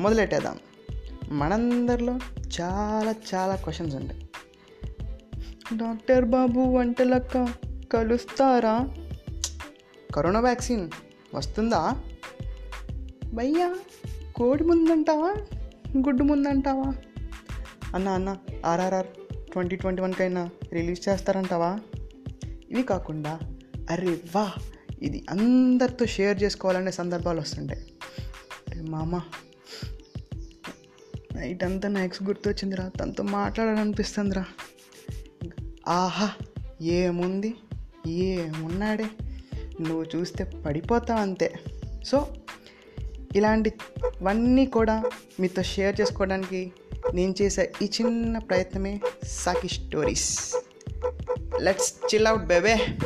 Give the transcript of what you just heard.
మొదలెట్టేద్దాం. మనందరిలో చాలా చాలా క్వశ్చన్స్ ఉంటాయి. డాక్టర్ బాబు వంటలక్క కలుస్తారా? కరోనా వ్యాక్సిన్ వస్తుందా? భయ్యా కోడి ముందంటావా? గుడ్డు ముందంటావా? అన్న అన్న ఆర్ఆర్ఆర్ ట్వంటీ ట్వంటీ వన్కైనా రిలీజ్ చేస్తారంటావా? ఇవి కాకుండా అరే వా ఇది అందరితో షేర్ చేసుకోవాలనే సందర్భాలు వస్తుంటాయి. అరే మామ నైట్ అంతా నా ఎక్స్ గుర్తొచ్చిందిరా తనతో మాట్లాడాలనిపిస్తుందిరా. ఆహా ఏముంది? ఏమున్నాడే? నువ్వు చూస్తే పడిపోతావు అంతే. సో ఇలాంటివన్నీ కూడా మీతో షేర్ చేసుకోవడానికి నేను చేసే ఈ చిన్న ప్రయత్నమే Saki stories. Let's chill out baby.